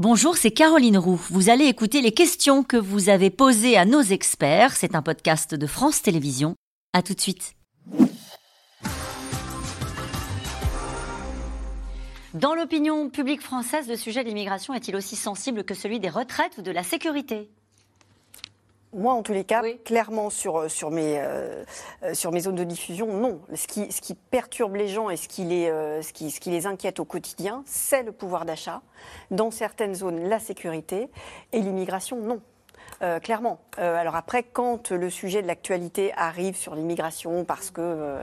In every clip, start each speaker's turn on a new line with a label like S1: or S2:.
S1: Bonjour, c'est Caroline Roux. Vous allez écouter les questions que vous avez posées à nos experts. C'est un podcast de France Télévisions. À tout de suite. Dans l'opinion publique française, le sujet de l'immigration est-il aussi sensible que celui des retraites ou de la sécurité?
S2: Moi, en tous les cas, clairement, sur, euh, sur, mes, euh, euh, sur mes zones de diffusion, non. Ce qui, ce qui perturbe les gens et ce qui les, ce qui, ce qui les inquiète au quotidien, c'est le pouvoir d'achat. Dans certaines zones, la sécurité. Et l'immigration, non. clairement. alors après, quand le sujet de l'actualité arrive sur l'immigration, parce que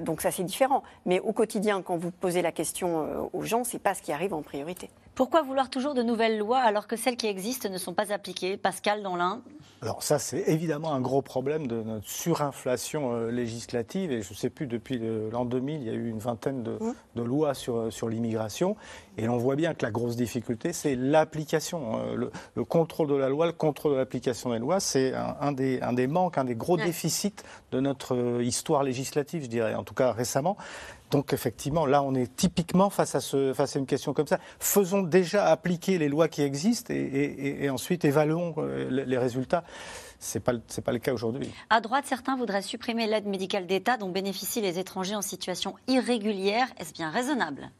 S2: donc ça c'est différent. Mais au quotidien, quand vous posez la question aux gens, c'est pas ce qui arrive en priorité.
S1: Pourquoi vouloir toujours de nouvelles lois alors que celles qui existent ne sont pas appliquées Pascal, dans l'un
S3: Alors ça, c'est évidemment un gros problème de notre surinflation euh, législative. Et je ne sais plus, depuis l'an 2000, il y a eu une vingtaine de, mmh. lois sur, euh, sur l'immigration. Et on voit bien que la grosse difficulté, c'est l'application. Euh, le, contrôle de la loi, le contrôle de l'application des lois, c'est un, des, un des manques, un des gros déficits de notre histoire législative, je dirais, en tout cas récemment. Donc effectivement, là, on est typiquement face à, ce, face à une question comme ça. Faisons déjà appliquer les lois qui existent et, ensuite évaluons euh, les résultats. Ce n'est pas, pas le cas aujourd'hui.
S1: À droite, certains voudraient supprimer l'aide médicale d'État dont bénéficient les étrangers en situation irrégulière. Est-ce bien raisonnable?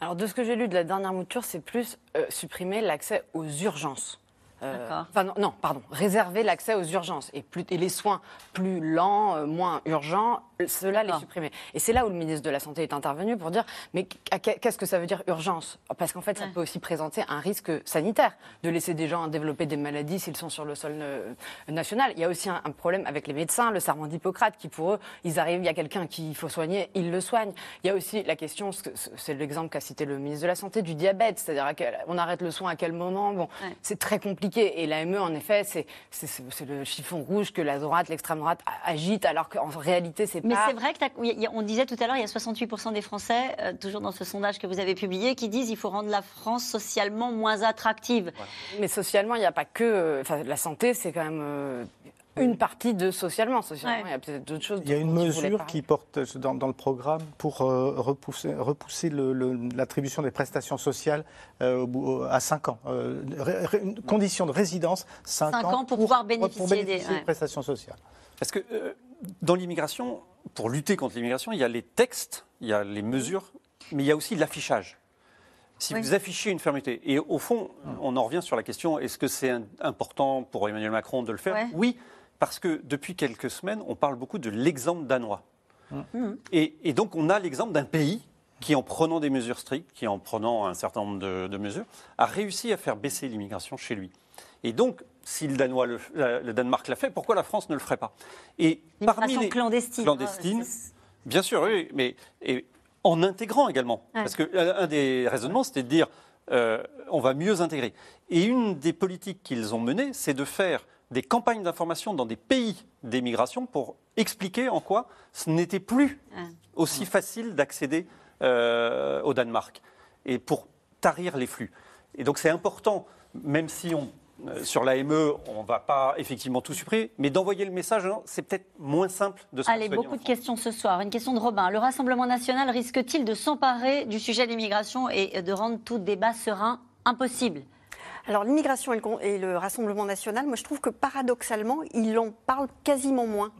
S4: Alors, de ce que j'ai lu de la dernière mouture, c'est plus euh, supprimer l'accès aux urgences. Euh, enfin, non, pardon, réserver l'accès aux urgences et, plus, et les soins plus lents, euh, moins urgents, cela les supprimer. Et c'est là où le ministre de la Santé est intervenu pour dire mais qu'est-ce que ça veut dire urgence? Parce qu'en fait, ça peut aussi présenter un risque sanitaire de laisser des gens développer des maladies s'ils sont sur le sol euh, national. Il y a aussi un, problème avec les médecins, le serment d'Hippocrate, qui pour eux, ils arrivent, il y a quelqu'un qu'il faut soigner, ils le soignent. Il y a aussi la question, c'est l'exemple qu'a cité le ministre de la Santé, du diabète, c'est-à-dire on arrête le soin à quel moment? Bon, c'est très compliqué et l'AME, en effet, c'est le chiffon rouge que la droite, l'extrême droite agite, alors qu'en réalité, c'est pas.
S1: Mais c'est vrai qu'on disait tout à l'heure, il y a 68% des Français, euh, toujours dans ce sondage que vous avez publié, qui disent qu'il faut rendre la France socialement moins attractive.
S4: Mais socialement, il n'y a pas que. Euh, enfin, la santé, c'est quand même. Euh, une partie de socialement. Socialement, il y a peut-être d'autres choses.
S3: Il y a une mesure qui porte dans, dans, le programme pour euh, repousser, repousser l'attribution des prestations sociales euh, à 5 ans. Euh, une condition de résidence, 5,
S1: ans, pour, pouvoir bénéficier,
S3: des, prestations sociales.
S5: Parce que dans l'immigration, pour lutter contre l'immigration, il y a les textes, il y a les mesures, mais il y a aussi l'affichage. Si vous affichez une fermeté, et au fond, on en revient sur la question est-ce que c'est important pour Emmanuel Macron de le faire? Oui, parce que depuis quelques semaines, on parle beaucoup de l'exemple danois. Mmh. Et, donc on a l'exemple d'un pays qui, en prenant des mesures strictes, qui en prenant un certain nombre de, mesures, a réussi à faire baisser l'immigration chez lui. Et donc, si le, Danois le, Danemark l'a fait, pourquoi la France ne le ferait pas?
S1: Et parmi les clandestine,
S5: clandestines, bien sûr, oui, mais et en intégrant également, parce que un des raisonnements, c'était de dire euh, on va mieux intégrer. Et une des politiques qu'ils ont menées, c'est de faire des campagnes d'information dans des pays d'émigration pour expliquer en quoi ce n'était plus aussi facile d'accéder euh, au Danemark et pour tarir les flux. Et donc c'est important, même si on, euh, sur l'AME, on ne va pas effectivement tout supprimer, mais d'envoyer le message, c'est peut-être moins simple de se
S1: Allez, beaucoup de questions ce soir. Une question de Robin. Le Rassemblement national risque-t-il de s'emparer du sujet de l'immigration et de rendre tout débat serein impossible?
S2: Alors l'immigration et, le Rassemblement national, moi je trouve que paradoxalement, ils en parlent quasiment moins.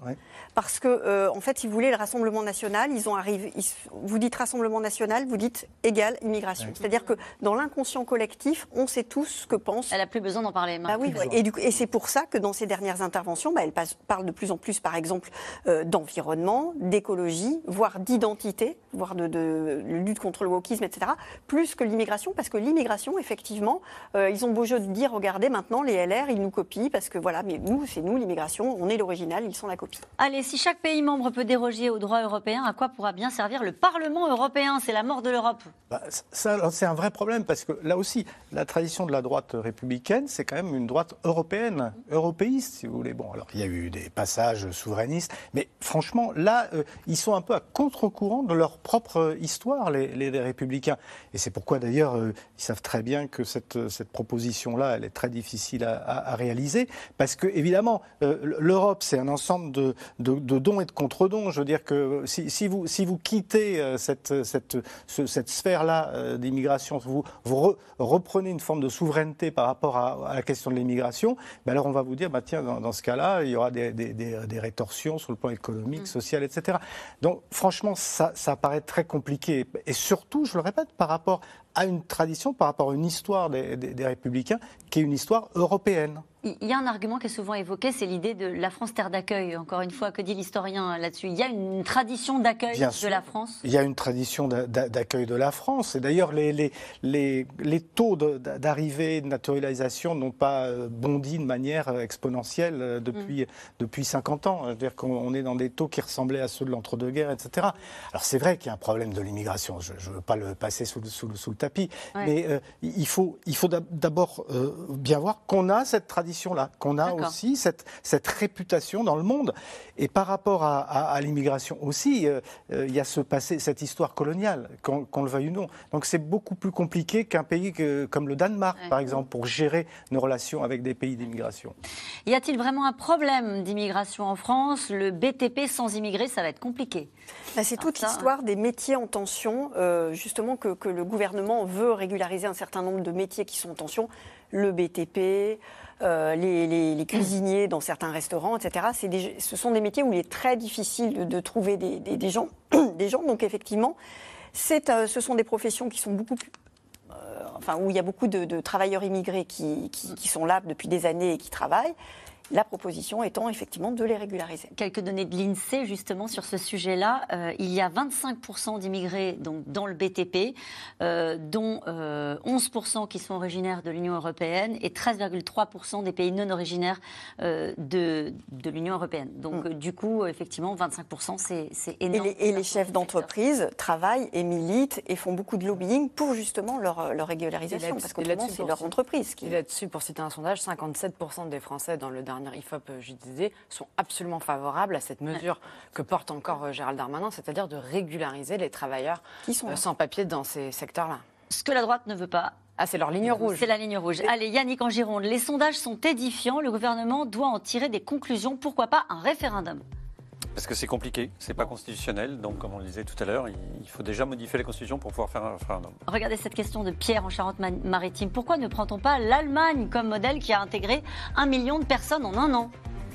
S2: Parce que, euh, en fait, si vous voulez, le Rassemblement national, ils ont arrivé. vous dites Rassemblement national, vous dites égal immigration. C'est-à-dire que dans l'inconscient collectif, on sait tous ce que pense.
S1: Elle n'a plus besoin d'en parler.
S2: Bah oui, et, et c'est pour ça que dans ces dernières interventions, bah, elle parle de plus en plus, par exemple, euh, d'environnement, d'écologie, voire d'identité, voire de, lutte contre le wokisme, etc., plus que l'immigration, parce que l'immigration, effectivement, euh, ils ont beau jeu de dire, regardez, maintenant, les LR, ils nous copient, parce que voilà, mais nous, c'est nous, l'immigration, on est l'original, ils sont la copie.
S1: Allez, si chaque pays membre peut déroger au droit européen, à quoi pourra bien servir le Parlement européen? C'est la mort de l'Europe.
S3: Bah, ça, c'est un vrai problème, parce que là aussi, la tradition de la droite républicaine, c'est quand même une droite européenne, européiste, si vous voulez. Bon, alors, il y a eu des passages souverainistes, mais franchement, là, euh, ils sont un peu à contre-courant de leur propre histoire, les, les, républicains. Et c'est pourquoi, d'ailleurs, euh, ils savent très bien que cette, cette proposition proposition-là, elle est très difficile à, réaliser, parce que évidemment, euh, l'Europe, c'est un ensemble de, dons et de contre-dons. Je veux dire que si, vous, si vous quittez euh, cette, sphère-là euh, d'immigration, vous, vous reprenez une forme de souveraineté par rapport à, la question de l'immigration, ben alors on va vous dire, bah, tiens, dans, ce cas-là, il y aura des, des, rétorsions sur le plan économique, mmh. social, etc. Donc franchement, ça, ça paraît très compliqué. Et surtout, je le répète, par rapport à une tradition, par rapport à une histoire des, républicains, qui est une histoire européenne.
S1: Il y a un argument qui est souvent évoqué, c'est l'idée de la France terre d'accueil. Encore une fois, que dit l'historien là-dessus? Il y a une tradition d'accueil de la France?
S3: Il y a une tradition d'accueil de la France. Et d'ailleurs, les, les, les, les, taux d'arrivée, de naturalisation n'ont pas euh, bondi de manière euh, exponentielle euh, depuis, mm. depuis 50 ans. C'est-à-dire qu'on est dans des taux qui ressemblaient à ceux de l'entre-deux-guerres, etc. Alors c'est vrai qu'il y a un problème de l'immigration. Je ne veux pas le passer sous, sous, sous le tapis. Mais il faut, il faut d'abord bien voir qu'on a cette tradition qu'on a aussi cette, cette réputation dans le monde. Et par rapport à, l'immigration aussi, euh, euh, il y a ce passé, cette histoire coloniale, qu'on le veuille ou non. Donc c'est beaucoup plus compliqué qu'un pays comme le Danemark, par exemple, pour gérer nos relations avec des pays d'immigration.
S1: Y a-t-il vraiment un problème d'immigration en France? Le BTP sans immigrés, ça va être compliqué.
S2: Bah, c'est toute l'histoire des métiers en tension, euh, justement, que, que le gouvernement veut régulariser un certain nombre de métiers qui sont en tension. Le BTP, euh, les, cuisiniers dans certains restaurants, etc. ce sont des métiers où il est très difficile de, trouver des, gens, des gens. Donc effectivement, euh, ce sont des professions qui sont beaucoup plus euh, enfin, où il y a beaucoup de, travailleurs immigrés qui, qui, sont là depuis des années et qui travaillent. La proposition étant effectivement de les régulariser.
S1: Quelques données de l'INSEE justement sur ce sujet-là. Euh, il y a 25% d'immigrés donc dans le BTP, euh, dont 11% euh, qui sont originaires de l'Union européenne et 13,3% des pays non originaires de, de l'Union européenne. Donc mm. du coup, effectivement, 25% c'est énorme.
S2: Et les, chefs d'entreprise travaillent et militent et font beaucoup de lobbying pour justement leur, leur régularisation, parce qu'autrement c'est leur entreprise.
S4: Qui... là-dessus, pour citer un sondage, 57% des Français dans le dernier IFOP euh, JDD sont absolument favorables à cette mesure que porte encore euh, Gérald Darmanin, c'est-à-dire de régulariser les travailleurs Qui sont euh, sans papier dans ces secteurs-là.
S1: Ce que la droite ne veut pas.
S4: Ah, c'est leur ligne rouge.
S1: C'est la ligne rouge. Allez, Yannick en Gironde, les sondages sont édifiants. Le gouvernement doit en tirer des conclusions. Pourquoi pas un référendum?
S5: Parce que c'est compliqué, c'est pas constitutionnel, donc comme on le disait tout à l'heure, il faut déjà modifier la Constitution pour pouvoir faire un référendum.
S1: Regardez cette question de Pierre en Charente-Maritime. Pourquoi ne prend-on pas l'Allemagne comme modèle qui a intégré un million de personnes en un an?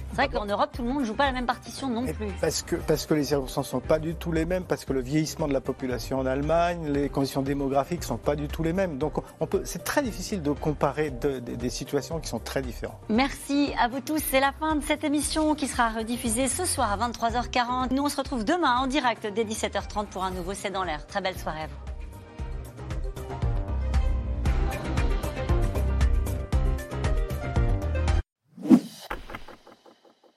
S1: C'est vrai qu'en Europe, tout le monde ne joue pas la même partition non plus.
S3: Parce que, parce que les circonstances ne sont pas du tout les mêmes, parce que le vieillissement de la population en Allemagne, les conditions démographiques ne sont pas du tout les mêmes. Donc on peut, c'est très difficile de comparer des situations qui sont très différentes.
S1: Merci à vous tous. C'est la fin de cette émission qui sera rediffusée ce soir à 23h40. Nous, on se retrouve demain en direct dès 17h30 pour un nouveau C'est dans l'air. Très belle soirée à vous.